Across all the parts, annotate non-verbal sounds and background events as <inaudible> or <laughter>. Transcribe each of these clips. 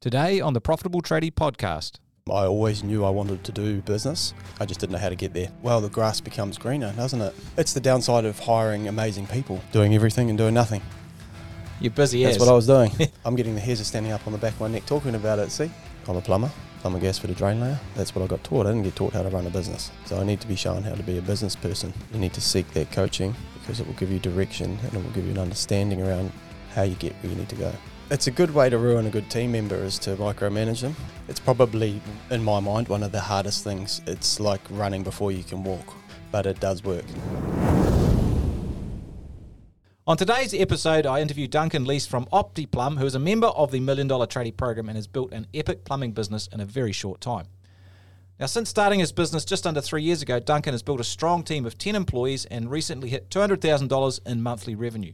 Today on the Profitable Tradie podcast. I always knew I wanted to do business. I just didn't know how to get there. Well, the grass becomes greener, doesn't it? It's the downside of hiring amazing people, doing everything and doing nothing. You're busy That's as. what I was doing. <laughs> I'm getting the hairs are standing up on the back of my neck talking about it. See, I'm a plumber. I'm a gasfitter drain layer. That's what I got taught. I didn't get taught how to run a business. So I need to be shown how to be a business person. You need to seek that coaching because it will give you direction and it will give you an understanding around how you get where you need to go. It's a good way to ruin a good team member is to micromanage them. It's probably, in my mind, one of the hardest things. It's like running before you can walk, but it does work. On today's episode, I interview Duncan Leask from OptiPlum, who is a member of the Million Dollar Tradie Program and has built an epic plumbing business in a very short time. Now, since starting his business just under three years ago, Duncan has built a strong team of 10 employees and recently hit $200,000 in monthly revenue.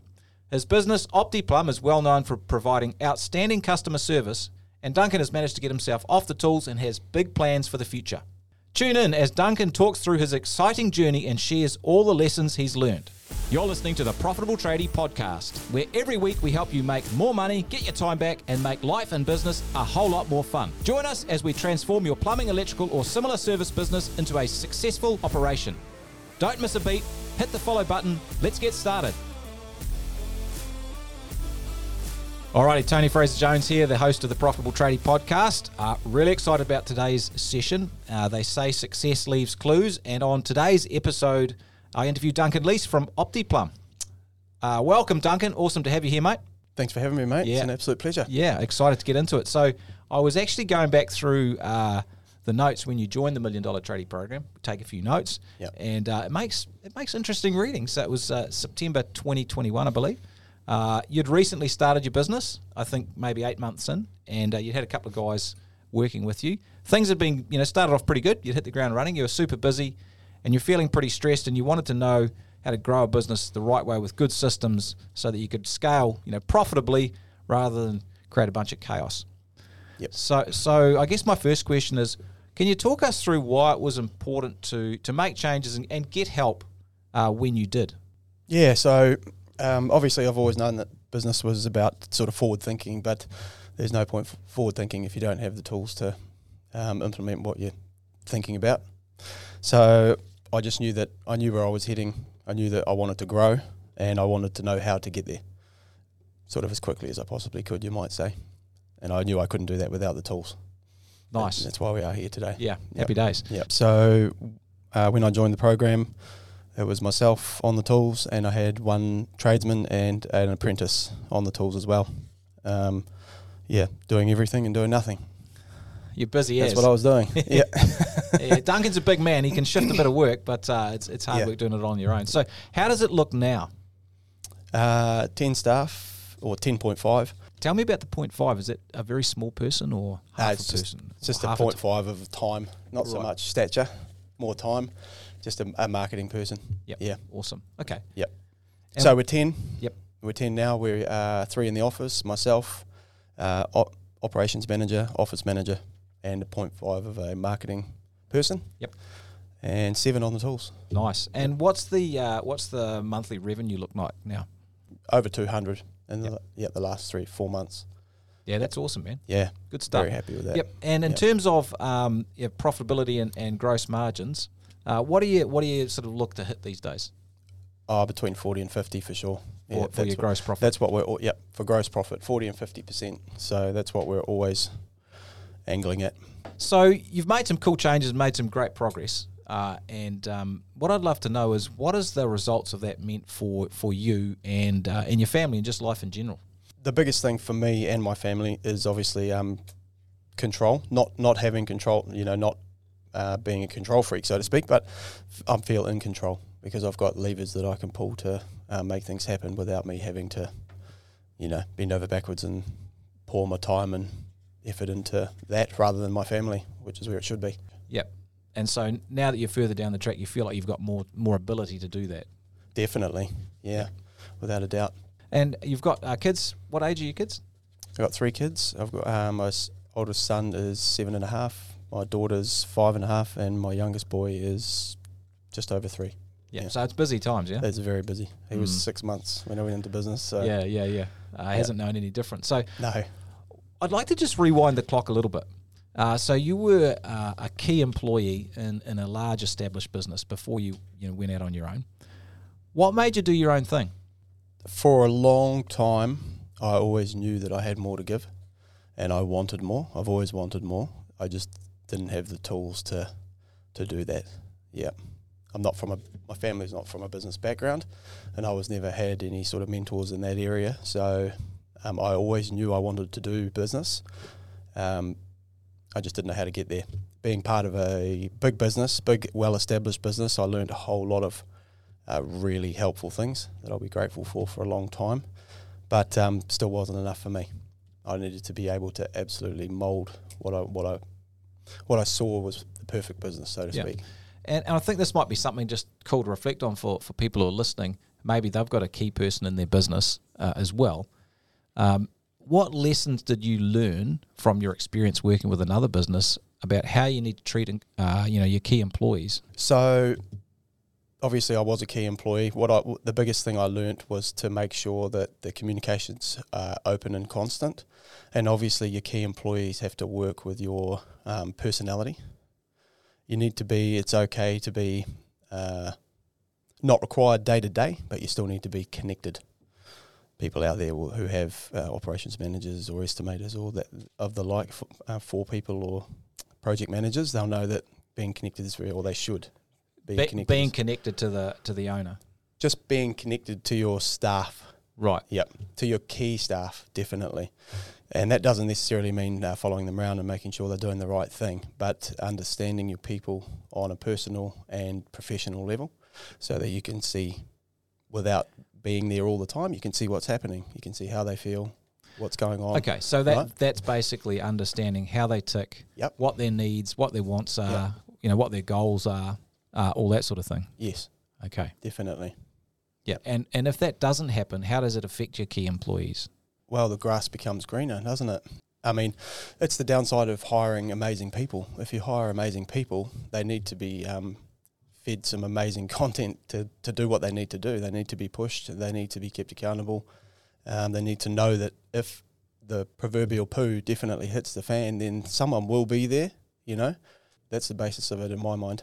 His business, OptiPlum, is well known for providing outstanding customer service, and Duncan has managed to get himself off the tools and has big plans for the future. Tune in as Duncan talks through his exciting journey and shares all the lessons he's learned. You're listening to the Profitable Tradie Podcast, where every week we help you make more money, get your time back, and make life and business a whole lot more fun. Join us as we transform your plumbing, electrical, or similar service business into a successful operation. Don't miss a beat, hit the follow button, let's get started. Alrighty, Tony Fraser Jones here, the host of the Profitable Tradie Podcast. Uh, really excited about today's session. Uh, they say success leaves clues, and on today's episode, I interview Duncan Leask from OptiPlum. Uh, welcome, Duncan. Awesome to have you here, mate. Thanks for having me, mate. Yeah. It's an absolute pleasure. Yeah, excited to get into it. So, I was actually going back through uh, the notes when you joined the Million Dollar Tradie Program. Take a few notes, Yep. and uh, it makes it makes interesting reading. So it was uh, September 2021, I believe. Uh, you'd recently started your business, I think maybe eight months in, and uh, you had a couple of guys working with you. Things had been, you know, started off pretty good. You'd hit the ground running. You were super busy, and you're feeling pretty stressed, and you wanted to know how to grow a business the right way with good systems, so that you could scale, you know, profitably rather than create a bunch of chaos. Yep. So, so I guess my first question is, can you talk us through why it was important to to make changes and, and get help uh, when you did? Yeah, so um, obviously I've always known that business was about sort of forward thinking, but there's no point f- forward thinking if you don't have the tools to um, implement what you're thinking about. So I just knew that I knew where I was heading. I knew that I wanted to grow and I wanted to know how to get there, sort of as quickly as I possibly could, you might say. And I knew I couldn't do that without the tools. Nice. And that's why we are here today. Yeah. Yep. Happy days. Yep. So uh, when I joined the program, it was myself on the tools, and I had one tradesman and an apprentice on the tools as well. Um, yeah, doing everything and doing nothing. You're busy. That's as. what I was doing. <laughs> yeah. yeah, Duncan's a big man. He can shift a bit of work, but uh, it's it's hard Yeah. work doing it on your own. So, how does it look now? Uh, 10 staff, or 10.5. Tell me about the point five. Is it a very small person or Uh, half it's a just, person? it's just a point t- five of time, not so much stature, more time. Just a, a marketing person. Yep. Yeah. Awesome. Okay. Yep. And- so we're 10. Yep. We're 10 now. We're uh, three in the office, myself, uh, op- operations manager, office manager, and a point five of a marketing person. Yep. And seven on the tools. Nice. And what's the uh, what's the monthly revenue look like now? Over 200 in Yep. the, yeah, the last three, four months. Yeah, that's awesome, man. Yeah. Good stuff. Very happy with that. Yep. And in Yep. terms of um, yeah, profitability and, and gross margins, uh, what do you what do you sort of look to hit these days Oh, between 40 and 50 for sure. Yeah, for, your what- gross profit? That's what we're, yep, for gross profit, 40 and 50%. So that's what we're always angling at. So you've made some cool changes, made some great progress, uh, and um, what I'd love to know is what is the results of that meant for for you and uh, and your family and just life in general. the biggest thing for me and my family is obviously um, control, not not having control. You know, not uh, being a control freak, so to speak. But I feel in control because I've got levers that I can pull to uh, make things happen without me having to, you know, bend over backwards and pour my time and effort into that rather than my family, which is where it should be. Yep. And so now that you're further down the track, you feel like you've got more more ability to do that. Definitely, yeah, without a doubt. And you've got uh, kids. What age are your kids? I've got three kids. I've got um, my oldest son is seven and a half. My daughter's five and a half, and my youngest boy is just over three. Yeah. So it's busy times, yeah. It's very busy. He was Mm. six months when I went into business. So yeah, yeah, yeah. Uh, He hasn't known any different. So no, I'd like to just rewind the clock a little bit. Uh, so you were uh, a key employee in, in a large established business before you you know went out on your own. What made you do your own thing? For a long time, I always knew that I had more to give, and I wanted more. I've always wanted more. I just didn't have the tools to to do that. Yeah, I'm not from a my family's not from a business background, and I was never had any sort of mentors in that area. So um, I always knew I wanted to do business. Um, I just didn't know how to get there. Being part of a big business, big, well established business, I learned a whole lot of uh, really helpful things that I'll be grateful for for a long time. But um, still wasn't enough for me. I needed to be able to absolutely mould what I what I what I saw was the perfect business, so to Yeah. speak. And, and I think this might be something just cool to reflect on for, for people who are listening. Maybe they've got a key person in their business uh, as well. Um, what lessons did you learn from your experience working with another business about how you need to treat uh, you know your key employees? So obviously I was a key employee. What I the biggest thing I learnt was to make sure that the communications are open and constant, and obviously your key employees have to work with your um, personality. You need to be. It's okay to be uh, not required day to day, but you still need to be connected. People out there who have uh, operations managers or estimators or that of the like for, uh, for people or project managers, they'll know that being connected is very, or they should be Be- connected. being connected to the to the owner, just being connected to your staff. right? Yep, to your key staff, definitely. And that doesn't necessarily mean uh, following them around and making sure they're doing the right thing, but understanding your people on a personal and professional level so that you can see without being there all the time, you can see what's happening. You can see how they feel, what's going on. Okay, so that Right. that's basically understanding how they tick, Yep. what their needs, what their wants are, you know, what their goals are, uh, all that sort of thing. Yes, Okay. definitely. Yeah. And and if that doesn't happen, how does it affect your key employees? well, the grass becomes greener, doesn't it? I mean, it's the downside of hiring amazing people. If you hire amazing people, they need to be um, fed some amazing <laughs> content to, to do what they need to do. They need to be pushed, they need to be kept accountable. Um, they need to know that if the proverbial poo definitely hits the fan, then someone will be there, you know? That's the basis of it in my mind,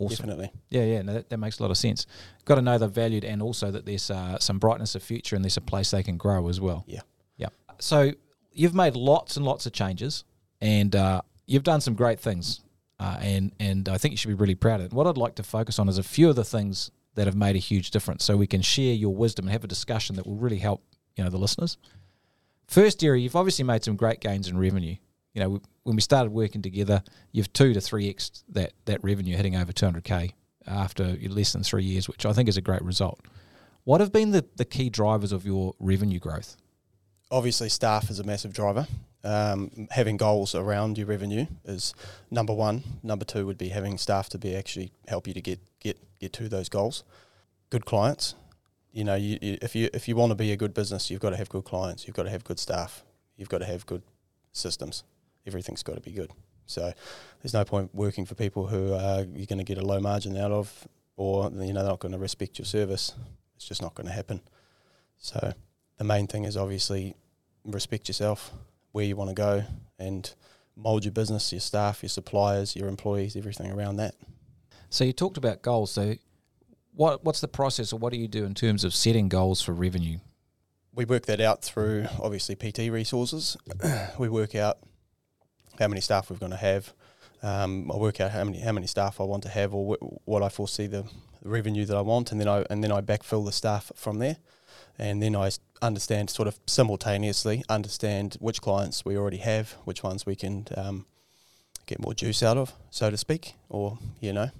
Awesome. definitely. Yeah, yeah, no, that, that makes a lot of sense. Got to know they're valued and also that there's uh, some brightness of future and there's a place they can grow as well. Yeah. Yeah. So you've made lots and lots of changes and uh, you've done some great things. Uh, and, and I think you should be really proud of it. What I'd like to focus on is a few of the things that have made a huge difference so we can share your wisdom and have a discussion that will really help you know the listeners. First area, you've obviously made some great gains in revenue. You know, when we started working together, you've two to three x that that revenue hitting over 200k after less than three years, which I think is a great result. What have been the, the key drivers of your revenue growth? obviously staff is a massive driver. Um, having goals around your revenue is number one. Number two would be having staff to be actually help you to get get get to those goals. Good clients. You know, you, you, if you if you want to be a good business, you've got to have good clients. You've got to have good staff. You've got to have good systems. Everything's got to be good. So there's no point working for people who uh, you're going to get a low margin out of, or you know they're not going to respect your service. It's just not going to happen. So the main thing is obviously respect yourself, where you want to go, and mold your business, your staff, your suppliers, your employees, everything around that. So you talked about goals. So what what's the process or what do you do in terms of setting goals for revenue? We work that out through obviously PT resources. <clears throat> we work out how many staff we're going to have. Um, I work out how many how many staff I want to have or wh- what I foresee the revenue that I want, and then I and then I backfill the staff from there, and then I understand sort of simultaneously understand which clients we already have, which ones we can um, get more juice out of, so to speak, or you know,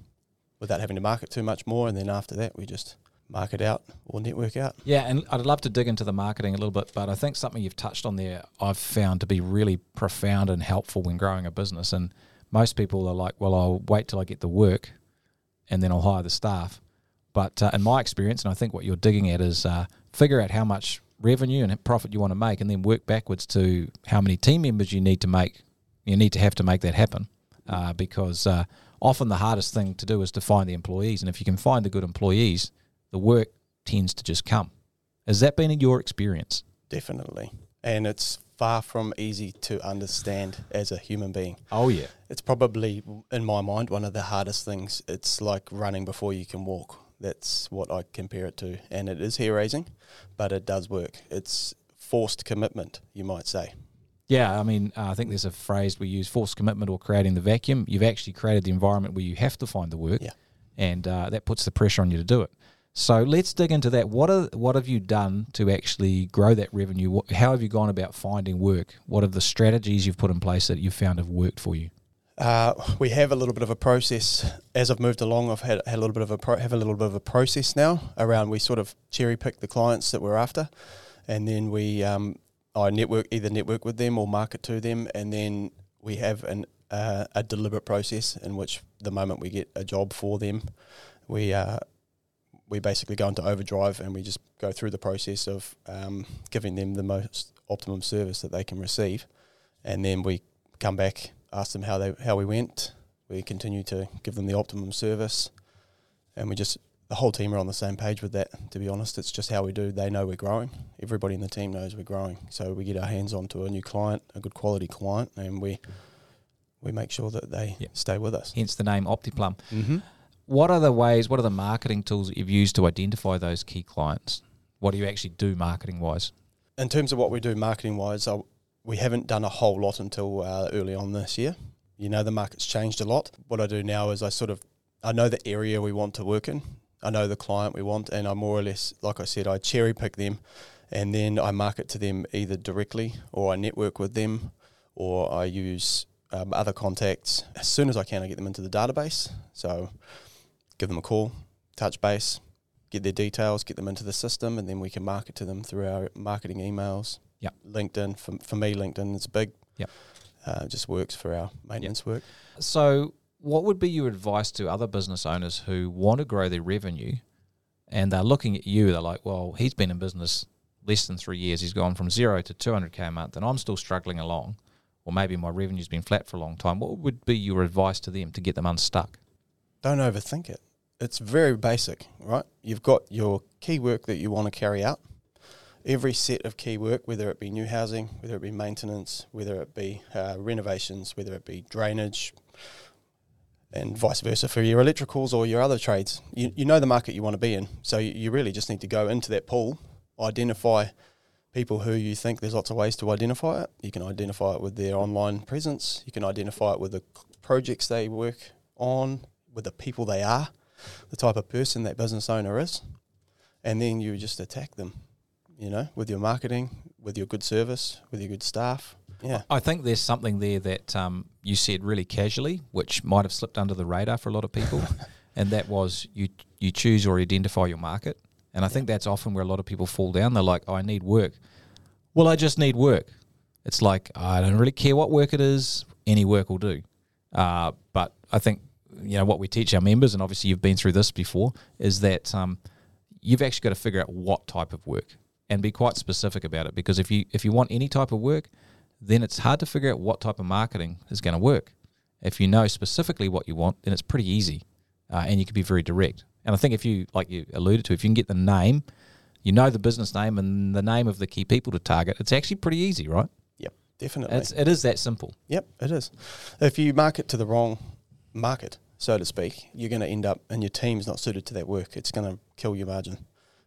without having to market too much more, and then after that we just market out or network out. Yeah, and I'd love to dig into the marketing a little bit, but I think something you've touched on there I've found to be really profound and helpful when growing a business. And most people are like, well, I'll wait till I get the work and then I'll hire the staff. But uh, in my experience, and I think what you're digging at is uh, figure out how much revenue and profit you want to make and then work backwards to how many team members you need to make, you need to have to make that happen. Uh, because uh, often the hardest thing to do is to find the employees. And if you can find the good employees, the work tends to just come. Has that been in your experience? Definitely. And it's far from easy to understand as a human being. Oh yeah. It's probably, in my mind, one of the hardest things. It's like running before you can walk. That's what I compare it to. And it is hair raising, but it does work. It's forced commitment, you might say. Yeah, I mean, uh, I think there's a phrase we use: forced commitment or creating the vacuum. You've actually created the environment where you have to find the work, Yeah. and uh, that puts the pressure on you to do it. So let's dig into that. What are what have you done to actually grow that revenue? What, how have you gone about finding work? What are the strategies you've put in place that you've found have worked for you? Uh, we have a little bit of a process as I've moved along. I've had, had a little bit of a pro- have a little bit of a process now around. We sort of cherry pick the clients that we're after, and then we um, I network either network with them or market to them, and then we have an uh, a deliberate process in which the moment we get a job for them, we uh, we basically go into overdrive and we just go through the process of um, giving them the most optimum service that they can receive, and then we come back, ask them how they how we went. We continue to give them the optimum service, and we just the whole team are on the same page with that. To be honest, it's just how we do. They know we're growing. Everybody in the team knows we're growing. So we get our hands onto a new client, a good quality client, and we we make sure that they Yep. stay with us. Hence the name OptiPlum. Mm-hmm. What are the ways? What are the marketing tools that you've used to identify those key clients? What do you actually do marketing wise? In terms of what we do marketing wise, we haven't done a whole lot until uh, early on this year. You know, the market's changed a lot. What I do now is I sort of I know the area we want to work in. I know the client we want, and I more or less, like I said, I cherry pick them, and then I market to them either directly or I network with them, or I use um, other contacts. As soon as I can, I get them into the database. So, give them a call, touch base, get their details, get them into the system, and then we can market to them through our marketing emails. Yep. LinkedIn for, for me, LinkedIn is big. Yep. Uh, just works for our maintenance work. So, what would be your advice to other business owners who want to grow their revenue and they're looking at you? They're like, well, he's been in business less than three years. He's gone from zero to 200K a month, and I'm still struggling along. Or maybe my revenue's been flat for a long time. What would be your advice to them to get them unstuck? Don't overthink it. It's very basic, right? You've got your key work that you want to carry out. Every set of key work, whether it be new housing, whether it be maintenance, whether it be uh, renovations, whether it be drainage, and vice versa for your electricals or your other trades. You, you know the market you want to be in. So you, you really just need to go into that pool, identify people who you think there's lots of ways to identify it. You can identify it with their online presence, you can identify it with the projects they work on, with the people they are, the type of person that business owner is. And then you just attack them, you know, with your marketing, with your good service, with your good staff. Yeah. I think there's something there that um, you said really casually, which might have slipped under the radar for a lot of people, <laughs> and that was you you choose or identify your market. And I think that's often where a lot of people fall down. They're like, oh, I need work. Well, I just need work. It's like I don't really care what work it is. Any work will do. Uh, but I think you know what we teach our members, and obviously you've been through this before, is that um, you've actually got to figure out what type of work and be quite specific about it. Because if you if you want any type of work, then it's hard to figure out what type of marketing is going to work. If you know specifically what you want, then it's pretty easy, uh, and you can be very direct. And I think if you, like you alluded to, if you can get the name, you know the business name and the name of the key people to target, it's actually pretty easy, right? Yep. Definitely. It's, it is that simple. Yep, it is. If you market to the wrong market, so to speak, you're going to end up and your team's not suited to that work. It's going to kill your margin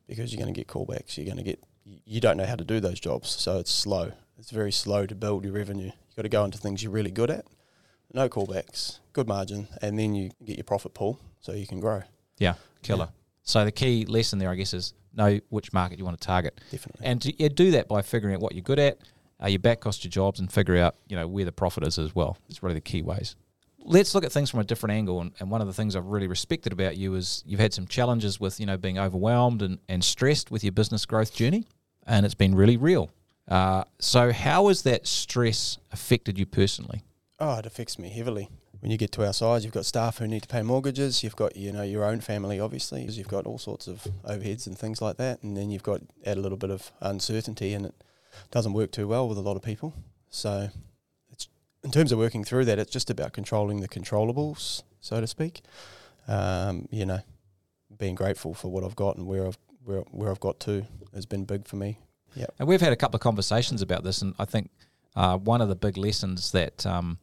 because you're going to get callbacks. You're going to get you don't know how to do those jobs, so it's slow. It's very slow to build your revenue. You've got to go into things you're really good at, no callbacks, good margin, and then you get your profit pool so you can grow. Yeah, killer. So the key lesson there, I guess, is know which market you want to target, Definitely. and to, yeah, do that by figuring out what you're good at, uh, your back cost your jobs, and figure out you know where the profit is as well. It's really the key ways. Let's look at things from a different angle, and, and one of the things I've really respected about you is you've had some challenges with you know being overwhelmed and, and stressed with your business growth journey, and it's been really real. Uh, so how has that stress affected you personally? Oh, it affects me heavily. When you get to our size, you've got staff who need to pay mortgages. You've got you know your own family, obviously. You've got all sorts of overheads and things like that, and then you've got add a little bit of uncertainty, and it doesn't work too well with a lot of people. So, in terms of working through that, it's just about controlling the controllables, so to speak. Um, you know, being grateful for what I've got and where I've where where I've got to has been big for me. Yep. And we've had a couple of conversations about this, and I think uh, one of the big lessons that um,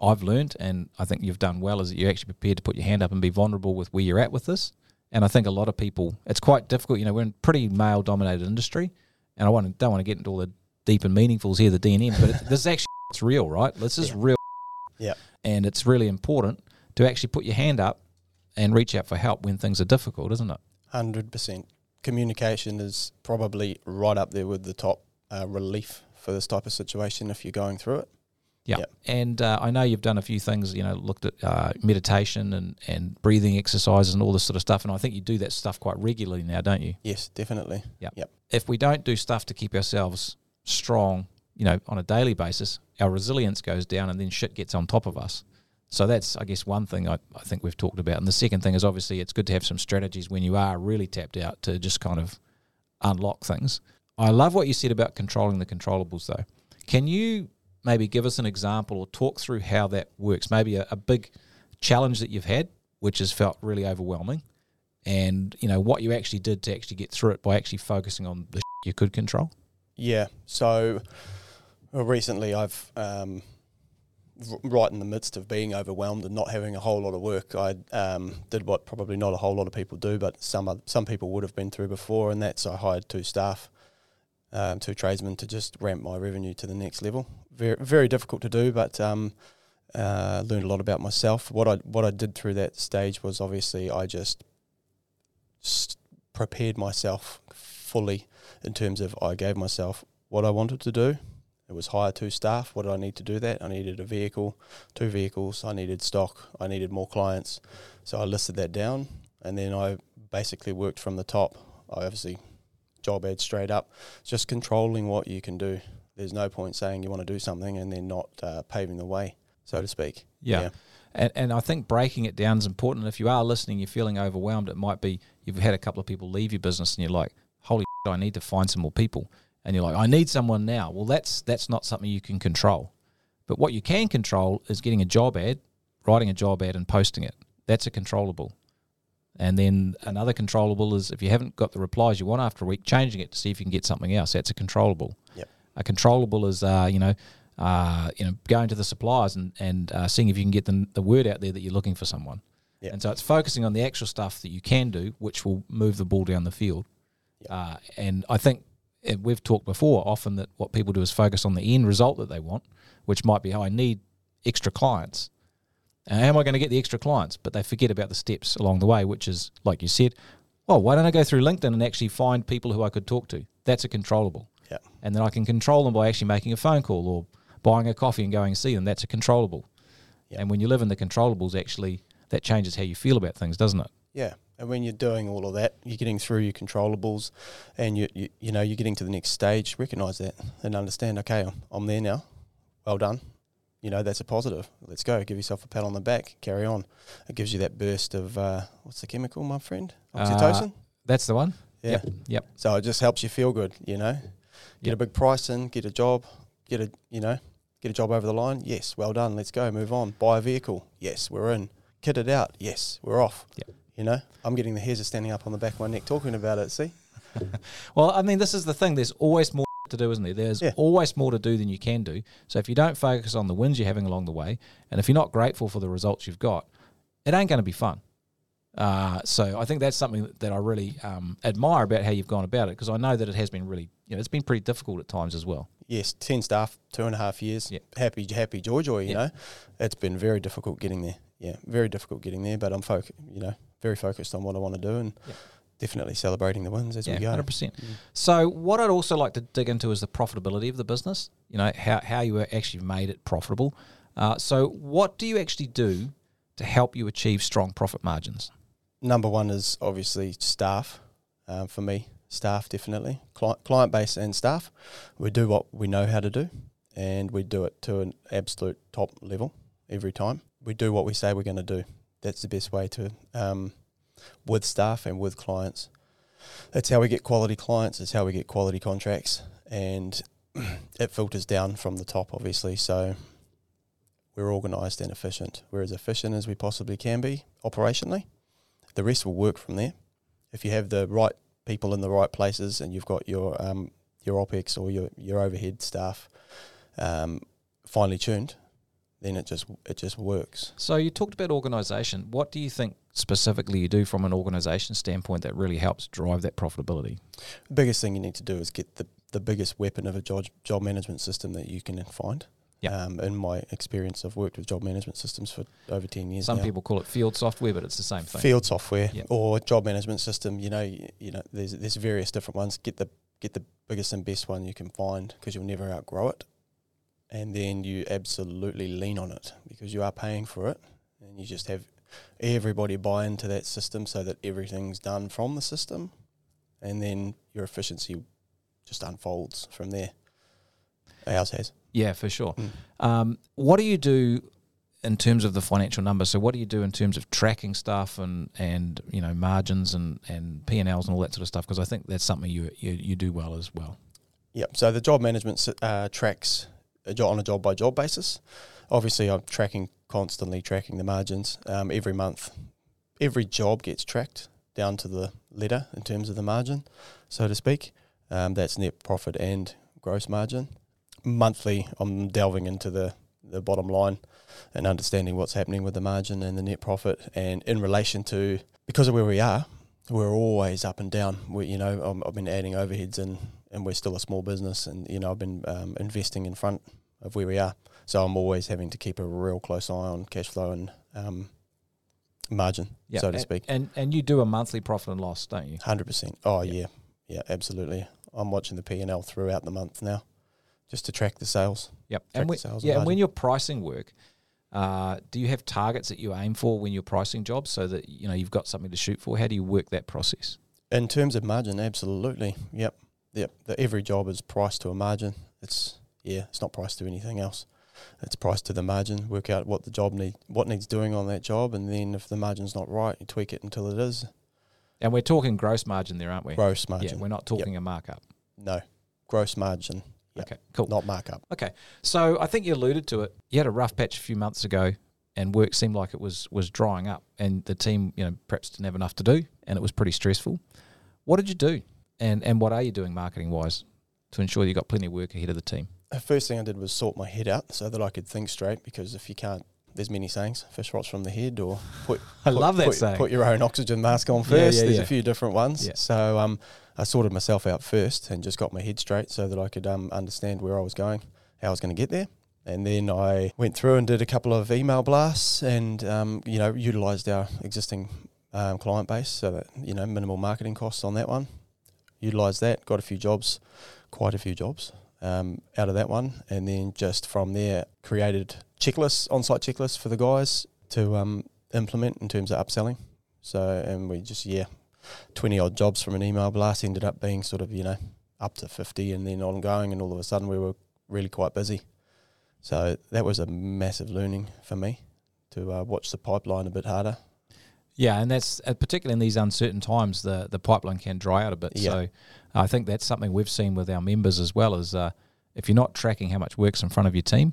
I've learned, and I think you've done well, is that you're actually prepared to put your hand up and be vulnerable with where you're at with this. And I think a lot of people, it's quite difficult. You know, we're in pretty male dominated industry, and I want don't want to get into all the deep and meaningfuls here, the D and M, but this is actually it's real, right? This is Yeah. real. Yeah. And it's really important to actually put your hand up and reach out for help when things are difficult, isn't it? Hundred percent. Communication is probably right up there with the top uh, relief for this type of situation if you're going through it. Yeah. Yep. And uh, I know you've done a few things, you know, looked at uh, meditation and, and breathing exercises and all this sort of stuff. And I think you do that stuff quite regularly now, don't you? Yes, definitely. Yeah. Yep. If we don't do stuff to keep ourselves strong, you know, on a daily basis, our resilience goes down and then shit gets on top of us. So that's, I guess, one thing I, I think we've talked about. And the second thing is obviously it's good to have some strategies when you are really tapped out to just kind of unlock things. I love what you said about controlling the controllables, though. Can you maybe give us an example or talk through how that works? Maybe a, a big challenge that you've had, which has felt really overwhelming, and you know what you actually did to actually get through it by actually focusing on the you could control. Yeah. So well, recently, I've um, right in the midst of being overwhelmed and not having a whole lot of work, I um, did what probably not a whole lot of people do, but some oth- some people would have been through before, and that's I hired two staff, um, two tradesmen to just ramp my revenue to the next level. Very very difficult to do, but um, uh, learned a lot about myself. What I what I did through that stage was obviously I just prepared myself fully in terms of I gave myself what I wanted to do. It was hire two staff. What did I need to do that? I needed a vehicle, two vehicles. I needed stock. I needed more clients. So I listed that down, and then I basically worked from the top. I obviously job ad straight up, just controlling what you can do. There's no point saying you want to do something and then not uh, paving the way, so to speak. Yeah. And, and I think breaking it down is important. If you are listening, you're feeling overwhelmed, it might be you've had a couple of people leave your business and you're like, holy <laughs> shit, I need to find some more people. And you're like, I need someone now. Well, that's that's not something you can control. But what you can control is getting a job ad, writing a job ad and posting it. That's a controllable. And then another controllable is if you haven't got the replies you want after a week, changing it to see if you can get something else. That's a controllable. Yep. A controllable is, uh, you know, uh, you know, going to the suppliers and, and uh, seeing if you can get the, the word out there that you're looking for someone. Yep. And so it's focusing on the actual stuff that you can do, which will move the ball down the field. Yep. Uh, and I think we've talked before often that what people do is focus on the end result that they want, which might be, oh, I need extra clients. How am I going to get the extra clients? But they forget about the steps along the way, which is, like you said, well, why don't I go through LinkedIn and actually find people who I could talk to? That's a controllable. Yeah. And then I can control them by actually making a phone call or buying a coffee and going and see them. That's a controllable. Yeah. And when you live in the controllables, actually, that changes how you feel about things, doesn't it? Yeah, and when you're doing all of that, you're getting through your controllables, and you you, you know you're getting to the next stage. Recognize that and understand. Okay, I'm, I'm there now. Well done. You know that's a positive. Let's go. Give yourself a pat on the back. Carry on. It gives you that burst of uh, what's the chemical, my friend? Oxytocin. That's the one. yeah. Yep. Yep. So it just helps you feel good. You know, get Yep. a big price in, get a job, get a you know, get a job over the line. Yes, well done. Let's go. Move on. Buy a vehicle. Yes, we're in. Kit it out. Yes, we're off. Yep. You know, I'm getting the hairs are standing up on the back of my neck talking about it. See. <laughs> Well, I mean, this is the thing. There's always more to do, isn't there? There's Yeah. always more to do than you can do. So if you don't focus on the wins you're having along the way, and if you're not grateful for the results you've got, it ain't going to be fun. Uh, so I think that's something that, I really um, admire about how you've gone about it because I know that it has been really, you know, it's been pretty difficult at times as well. Yes, ten staff, two and a half years. Yep. Happy, happy, joy, joy. You Yep. know, it's been very difficult getting there. Yeah, very difficult getting there. But I'm foc- you know, very focused on what I want to do and Yep. definitely celebrating the wins as yeah, we go. hundred percent. Mm. So what I'd also like to dig into is the profitability of the business. You know how how you actually made it profitable. Uh, so what do you actually do to help you achieve strong profit margins? Number one is obviously staff. Um, for me, staff definitely Cli- client base and staff. We do what we know how to do, and we do it to an absolute top level every time. We do what we say we're going to do. That's the best way to um, with staff and with clients. That's how we get quality clients. It's how we get quality contracts, and <clears throat> it filters down from the top, obviously. So we're organised and efficient. We're as efficient as we possibly can be operationally. The rest will work from there. If you have the right people in the right places and you've got your um, your OPEX or your, your overhead staff um, finely tuned, then it just it just works. So you talked about organisation. What do you think specifically you do from an organisation standpoint that really helps drive that profitability? The biggest thing you need to do is get the, the biggest weapon of a job, job management system that you can find. Yeah. Um, in my experience, I've worked with job management systems for over 10 years Some now. people call it field software, but it's the same thing. Field software Yep. or job management system, you know, you, you know, there's there's various different ones. Get the get the biggest and best one you can find because you'll never outgrow it. And then you absolutely lean on it because you are paying for it, and you just have everybody buy into that system so that everything's done from the system, and then your efficiency just unfolds from there. Ours has. Yeah, for sure. Mm. Um, what do you do in terms of the financial numbers? So what do you do in terms of tracking stuff and, and you know margins and, and P and Ls and all that sort of stuff? Because I think that's something you, you you do well as well. Yep. So the job management uh, tracks on a job by job basis. Obviously, I'm tracking constantly tracking the margins um, every month. Every job gets tracked down to the letter in terms of the margin, so to speak. Um, that's net profit and gross margin. Monthly, I'm delving into the the bottom line and understanding what's happening with the margin and the net profit, and in relation to because of where we are, we're always up and down. We, you know, I'm, I've been adding overheads and and we're still a small business, and you know, I've been um, investing in front of where we are. So I'm always having to keep a real close eye on cash flow and um, margin, so to and, speak. And and you do a monthly profit and loss, don't you? Hundred percent. Oh Yeah. yeah, yeah, absolutely. I'm watching the P and L throughout the month now, just to track the sales. Yep. Track And sales yeah, and margin. when you're pricing work, uh, do you have targets that you aim for when you're pricing jobs so that you know you've got something to shoot for? How do you work that process? In terms of margin, absolutely. Yep, yep. The, every job is priced to a margin. It's yeah, it's not priced to anything else. It's priced to the margin. Work out what the job need, what needs doing on that job, and then if the margin's not right, you tweak it until it is And we're talking gross margin there, aren't we? gross margin. Yeah, we're not talking a markup. no, gross margin, Yep. Okay, cool. not markup. Okay, so I think you alluded to it. You had a rough patch a few months ago, and work seemed like it was was drying up, and the team, you know, perhaps didn't have enough to do, and it was pretty stressful. What did you do, and and what are you doing marketing wise to ensure you got plenty of work ahead of the team? The first thing I did was sort my head out so that I could think straight. Because if you can't, there's many sayings: fish rots from the head, or put <laughs> I put- love that put, saying. Put your own oxygen mask on Yeah, first. yeah, There's yeah. a few different ones. Yeah. So um, I sorted myself out first and just got my head straight so that I could um, understand where I was going, how I was going to get there. And then I went through and did a couple of email blasts and, um, you know, utilised our existing um, client base so that, you know, minimal marketing costs on that one. Utilised that, got a few jobs, quite a few jobs um, out of that one. And then just from there, created checklists, on site checklists for the guys to um, implement in terms of upselling. So, and we just, yeah, 20 odd jobs from an email blast ended up being sort of, you know, up to 50 and then ongoing. And all of a sudden we were really quite busy. So that was a massive learning for me to uh, watch the pipeline a bit harder. Yeah, and that's uh, particularly in these uncertain times, the the pipeline can dry out a bit. Yeah. So I think that's something we've seen with our members as well. Is uh, if you're not tracking how much work's in front of your team,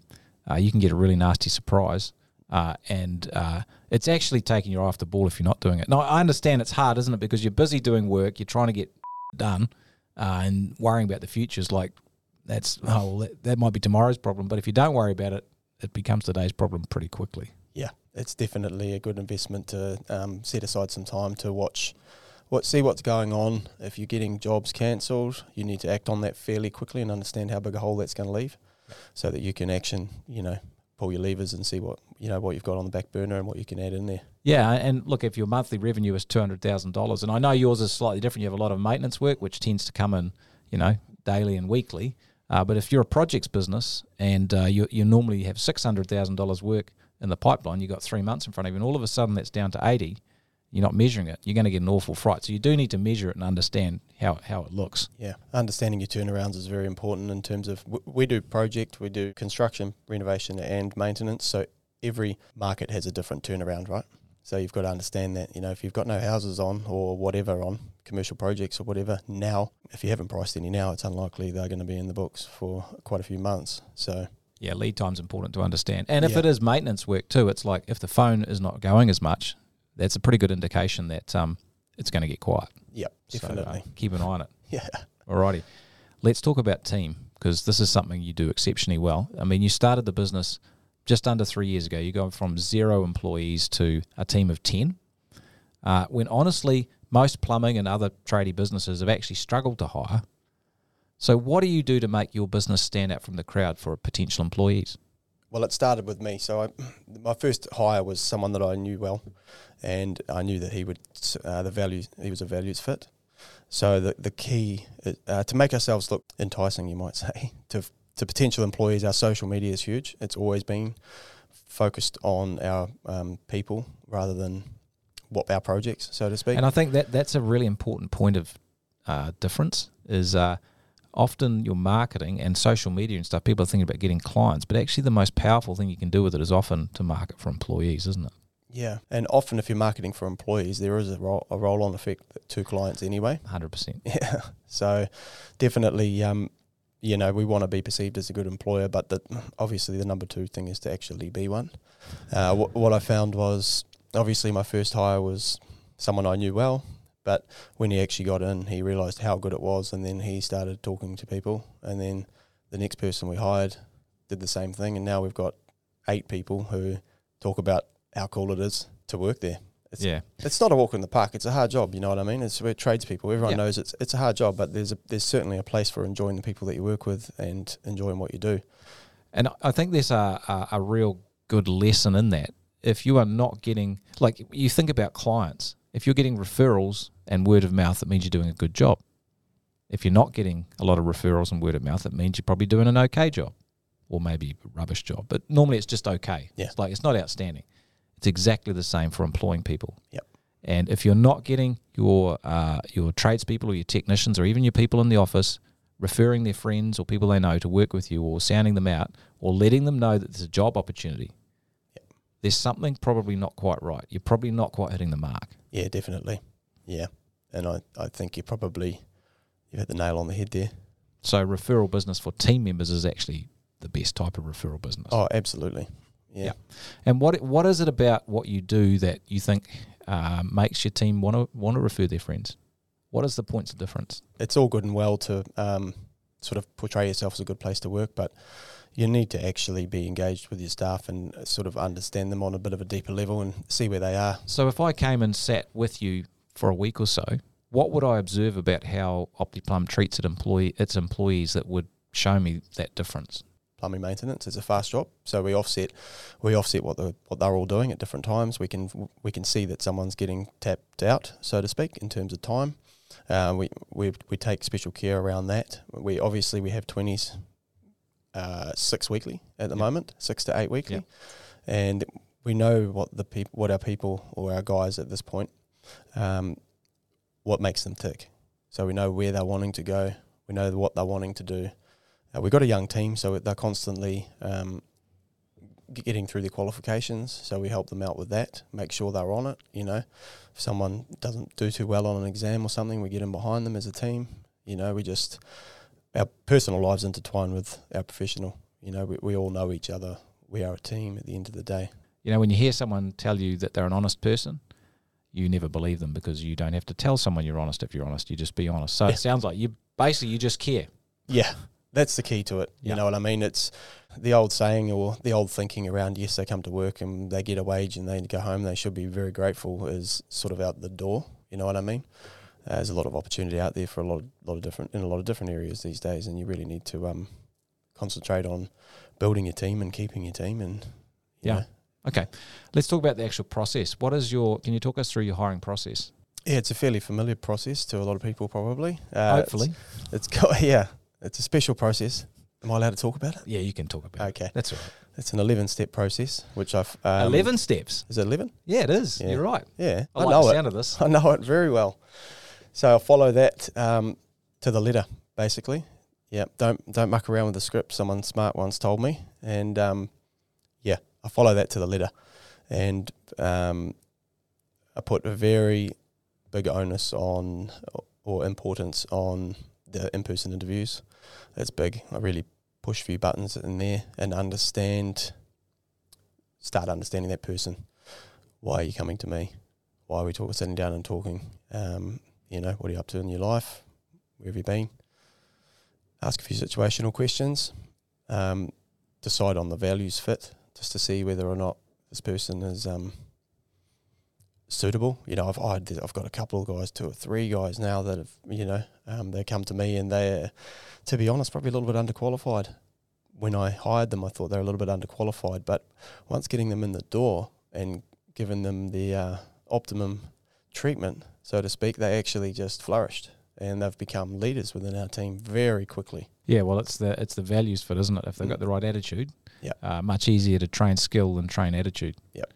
uh, you can get a really nasty surprise. Uh, and uh, it's actually taking your eye off the ball if you're not doing it. Now I understand it's hard, isn't it? Because you're busy doing work, you're trying to get <laughs> done, uh, and worrying about the future is like that's oh well, that, that might be tomorrow's problem. But if you don't worry about it, it becomes today's problem pretty quickly. Yeah, it's definitely a good investment to um, set aside some time to watch, what see what's going on. If you're getting jobs cancelled, you need to act on that fairly quickly and understand how big a hole that's going to leave, so that you can action, you know, pull your levers and see what you know what you've got on the back burner and what you can add in there. Yeah, and look, if your monthly revenue is two hundred thousand dollars, and I know yours is slightly different, you have a lot of maintenance work, which tends to come in, you know, daily and weekly. Uh, but if you're a projects business and uh, you you normally have six hundred thousand dollars work in the pipeline, you have got three months in front of you, and all of a sudden that's down to eighty. You're not measuring it. You're going to get an awful fright. So you do need to measure it and understand how how it looks. Yeah, understanding your turnarounds is very important in terms of w- we do project, we do construction, renovation, and maintenance. So every market has a different turnaround, right? So you've got to understand that you know if you've got no houses on or whatever on commercial projects or whatever now, if you haven't priced any now, it's unlikely they're going to be in the books for quite a few months. So Yeah, lead time's important to understand. And if Yeah. it is maintenance work too, it's like if the phone is not going as much, that's a pretty good indication that um it's going to get quiet. yep, So, uh, definitely. keep an eye on it. <laughs> yeah, Alrighty. Let's talk about team because this is something you do exceptionally well. I mean, you started the business just under three years ago. You go from zero employees to a team of 10. Uh, when honestly, most plumbing and other tradie businesses have actually struggled to hire. So, what do you do to make your business stand out from the crowd for potential employees? Well, it started with me. So, I, my first hire was someone that I knew well, and I knew that he would uh, the values he was a values fit. So, the the key uh, to make ourselves look enticing, you might <laughs> say, to to potential employees, our social media is huge. It's always been focused on our um, people rather than what our projects, so to speak. And I think that that's a really important point of uh, difference. Is uh, often your marketing and social media and stuff, people are thinking about getting clients, but actually the most powerful thing you can do with it is often to market for employees, isn't it? Yeah, and often if you're marketing for employees, there is a, roll, a roll-on effect to clients anyway. Hundred percent. <laughs> Yeah, so definitely, um, you know, we want to be perceived as a good employer, but the, obviously the number two thing is to actually be one. Uh, wh- what I found was obviously my first hire was someone I knew well, but when he actually got in, he realised how good it was, and then he started talking to people. And then the next person we hired did the same thing, and now we've got eight people who talk about how cool it is to work there. It's, yeah, it's not a walk in the park. It's a hard job. You know what I mean? It's we're tradespeople. Everyone Yeah. knows it's it's a hard job, but there's a, there's certainly a place for enjoying the people that you work with and enjoying what you do. and I think there's a, a a real good lesson in that. If you are not getting like you think about clients, if you're getting referrals and word of mouth, it means you're doing a good job. If you're not getting a lot of referrals and word of mouth, it means you're probably doing an okay job, or maybe a rubbish job. But normally it's just okay. Yeah. It's like it's not outstanding. It's exactly the same for employing people. Yep. And if you're not getting your uh, your tradespeople or your technicians or even your people in the office referring their friends or people they know to work with you or sounding them out or letting them know that there's a job opportunity, there's something probably not quite right. You're probably not quite hitting the mark. Yeah, definitely. Yeah, and I I think you probably you hit the nail on the head there. So referral business for team members is actually the best type of referral business. Oh, absolutely. Yeah. Yeah. And what what is it about what you do that you think uh, makes your team want to want to refer their friends? What is the points of difference? It's all good and well to um, sort of portray yourself as a good place to work, but you need to actually be engaged with your staff and sort of understand them on a bit of a deeper level and see where they are. So if I came and sat with you for a week or so, what would I observe about how OptiPlum treats its employee its employees that would show me that difference? plumbing maintenance. is a fast job, so we offset we offset what the what they're all doing at different times. We can we can see that someone's getting tapped out, so to speak, in terms of time. Uh, we we we take special care around that. We obviously we have twenties, uh, six weekly at the Yep. moment, six to eight weekly, Yep. and we know what the people what our people or our guys at this point, um, what makes them tick. So we know where they're wanting to go. We know what they're wanting to do. Uh, we've got a young team, so they're constantly um, getting through their qualifications. So we help them out with that, make sure they're on it. You know, if someone doesn't do too well on an exam or something, we get in behind them as a team. You know, we just our personal lives intertwine with our professional. You know, we, we all know each other. We are a team at the end of the day. You know, when you hear someone tell you that they're an honest person, you never believe them because you don't have to tell someone you're honest if you're honest. You just be honest. So Yeah. it sounds like you basically you just care. Yeah, that's the key to it. You Yeah. know what I mean? It's the old saying or the old thinking around yes, they come to work and they get a wage and they go home, they should be very grateful is sort of out the door. You know what I mean? Uh, there's a lot of opportunity out there for a lot of, lot of different in a lot of different areas these days, and you really need to um, concentrate on building your team and keeping your team. And you Yeah. know, Okay, let's talk about the actual process. What is your? Can you talk us through your hiring process? yeah, it's a fairly familiar process to a lot of people probably. Uh, Hopefully, it's, it's got <laughs> yeah, it's a special process. Am I allowed to talk about it? yeah, you can talk about. it. Okay, That's all right. it's an eleven step process, which I've um, Eleven steps. Is it eleven? Yeah, it is. Yeah. You're right. Yeah, I, I, like know the it. sound of this. <laughs> I know it very well. So I'll follow that um, to the letter, basically. Yeah, don't don't muck around with the script. Someone smart once told me, and um, yeah, I follow that to the letter, and um, I put a very big onus on or importance on the in-person interviews. That's big. I really push a few buttons in there and understand, start understanding that person. Why are you coming to me? why are we talking, sitting down and talking? Um, you know, what are you up to in your life? Where have you been? ask a few situational questions, um, decide on the values fit, just to see whether or not this person is um, suitable. You know, I've I've got a couple of guys, two or three guys now that have you know um, they come to me and they're, to be honest, probably a little bit underqualified. When I hired them, I thought they were a little bit underqualified, but once getting them in the door and giving them the uh, optimum treatment, so to speak, they actually just flourished and they've become leaders within our team very quickly. Yeah, well, it's the it's the values fit, isn't it? If they've got Mm. the right attitude, Yep. uh, much easier to train skill than train attitude. Yep.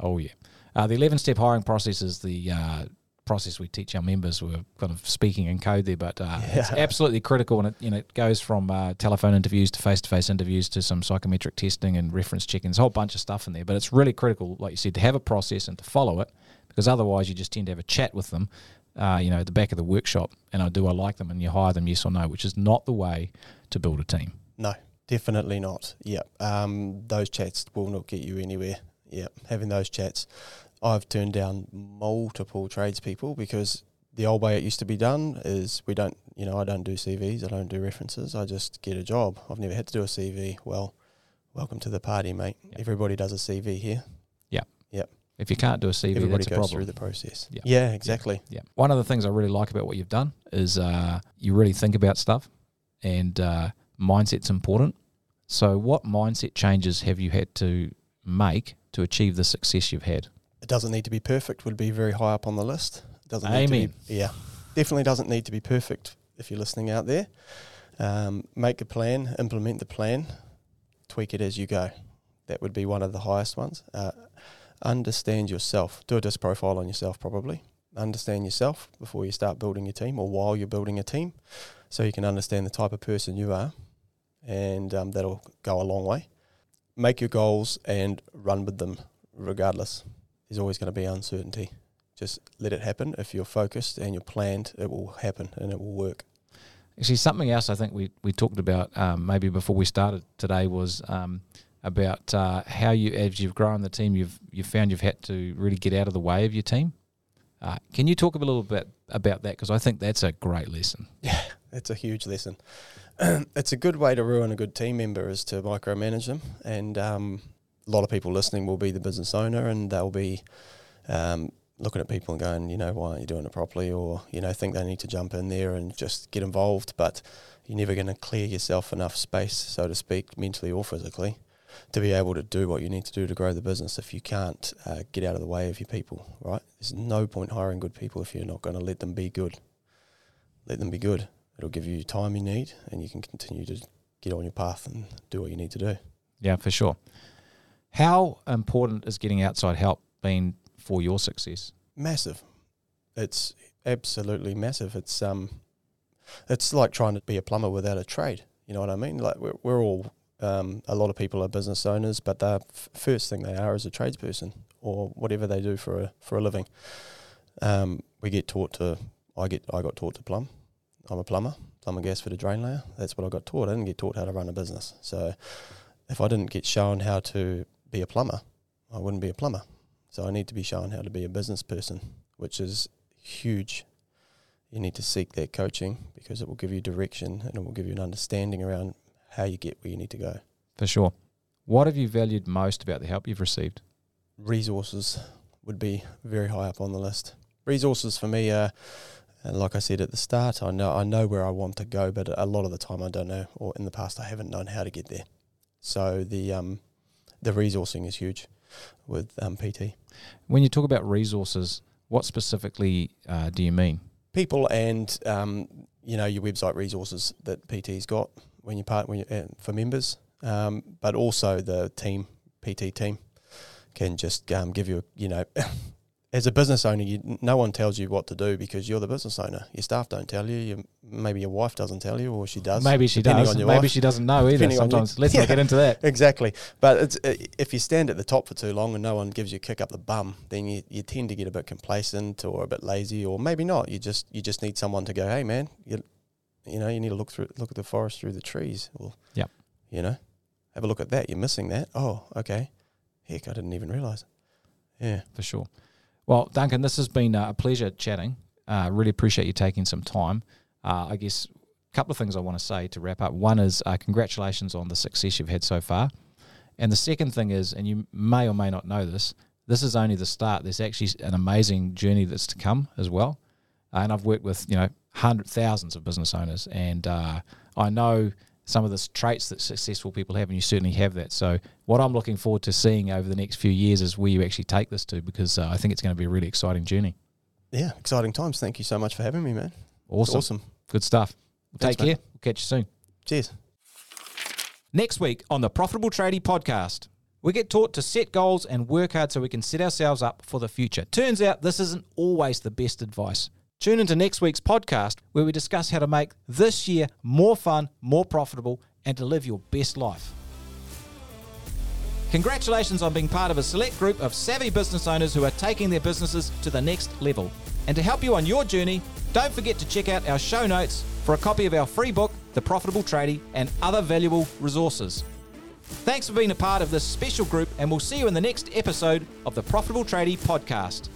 Oh yeah. Uh, the eleven step hiring process is the uh, process we teach our members. We're kind of speaking in code there, but uh, it's absolutely critical, and it you know it goes from uh, telephone interviews to face to face interviews to some psychometric testing and reference checking. There's a whole bunch of stuff in there, but it's really critical, like you said, to have a process and to follow it, because otherwise you just tend to have a chat with them. Uh, you know, at the back of the workshop, and I do I like them, and you hire them, yes or no, which is not the way to build a team. No, definitely not. Yeah, um, those chats will not get you anywhere. Yeah, having those chats, I've turned down multiple tradespeople because the old way it used to be done is we don't, you know, I don't do CVs, I don't do references, I just get a job. I've never had to do a CV. Well, welcome to the party, mate. Yeah. Everybody does a CV here. If you can't do a CV, Everybody that's a goes problem. through the process. Yeah. Yeah, exactly. Yeah. One of the things I really like about what you've done is uh, you really think about stuff, and uh, mindset's important. So, what mindset changes have you had to make to achieve the success you've had? It doesn't need to be perfect. Would be very high up on the list. It doesn't need Amen. to be. Yeah, definitely doesn't need to be perfect. If you're listening out there, um, make a plan, implement the plan, tweak it as you go. That would be one of the highest ones. Uh, understand yourself. Do a DISC profile on yourself, probably. Understand yourself before you start building your team, or while you're building a team, so you can understand the type of person you are, and um, that'll go a long way. Make your goals and run with them, regardless there's always going to be uncertainty. Just let it happen. If you're focused and you're planned, it will happen and it will work. Actually, something else I think we, we talked about um, maybe before we started today was um, about uh, how you, as you've grown the team, you've you've found you've had to really get out of the way of your team. Uh, can you talk a little bit about that? Because I think that's a great lesson. <laughs> Yeah, it's a huge lesson. <clears throat> it's a good way to ruin a good team member is to micromanage them. And um, a lot of people listening will be the business owner and they'll be um, looking at people and going, you know, why aren't you doing it properly? Or, you know, think they need to jump in there and just get involved. But you're never going to clear yourself enough space, so to speak, mentally or physically, to be able to do what you need to do to grow the business if you can't uh, get out of the way of your people, right? There's no point hiring good people if you're not going to let them be good. Let them be good. It'll give you time you need and you can continue to get on your path and do what you need to do. Yeah, for sure. How important is getting outside help been for your success? Massive. It's absolutely massive. It's um, it's like trying to be a plumber without a trade. You know what I mean? Like we're, we're all um, a lot of people are business owners, but the f- first thing they are is a tradesperson or whatever they do for a for a living. Um, we get taught to. I get. I got taught to plumb. I'm a plumber. Plumber gasfitter drain layer. That's what I got taught. I didn't get taught how to run a business. So if I didn't get shown how to be a plumber, I wouldn't be a plumber. So I need to be shown how to be a business person, which is huge. You need to seek that coaching because it will give you direction and it will give you an understanding around how you get where you need to go. For sure. What have you valued most about the help you've received? Resources would be very high up on the list. Resources for me are, like I said at the start, I know I know where I want to go, but a lot of the time I don't know, or in the past I haven't known how to get there. So the um, the resourcing is huge with um, PT. When you talk about resources, what specifically uh, do you mean? people and um, you know your website resources that PT's got when you part when you, uh, for members, um, but also the team PT team can just um, give you a, you know <laughs> as a business owner you no one tells you what to do because you're the business owner. Your staff don't tell you. Your, maybe your wife doesn't tell you, or she does. Maybe she does. Maybe wife. she doesn't know either. Sometimes let's <laughs> Yeah. not get into that. Exactly, but it's uh, if you stand at the top for too long and no one gives you a kick up the bum, then you, you tend to get a bit complacent or a bit lazy, or maybe not. You just you just need someone to go, hey man, you, you know, you need to look through look at the forest through the trees, or Yep. you know, have a look at that. You're missing that. Oh, okay. Heck, I didn't even realize. Yeah, For sure. Well, Duncan, this has been uh, a pleasure chatting. Uh, really appreciate you taking some time. Uh, I guess a couple of things I want to say to wrap up. One is uh, congratulations on the success you've had so far. And the second thing is, and you may or may not know this, this is only the start. There's actually an amazing journey that's to come as well. And I've worked with, you know, hundred thousands of business owners, and uh, I know some of the traits that successful people have, and you certainly have that. So, what I'm looking forward to seeing over the next few years is where you actually take this to, because uh, I think it's going to be a really exciting journey. Yeah, exciting times. Thank you so much for having me, man. Awesome, awesome, good stuff. Thanks, Take care. We'll catch you soon. Cheers. Next week on the Profitable Tradie podcast, we get taught to set goals and work hard so we can set ourselves up for the future. Turns out this isn't always the best advice. Tune into next week's podcast where we discuss how to make this year more fun, more profitable, and to live your best life. Congratulations on being part of a select group of savvy business owners who are taking their businesses to the next level. And to help you on your journey, don't forget to check out our show notes for a copy of our free book, The Profitable Tradie, and other valuable resources. Thanks for being a part of this special group, and we'll see you in the next episode of the Profitable Tradie podcast.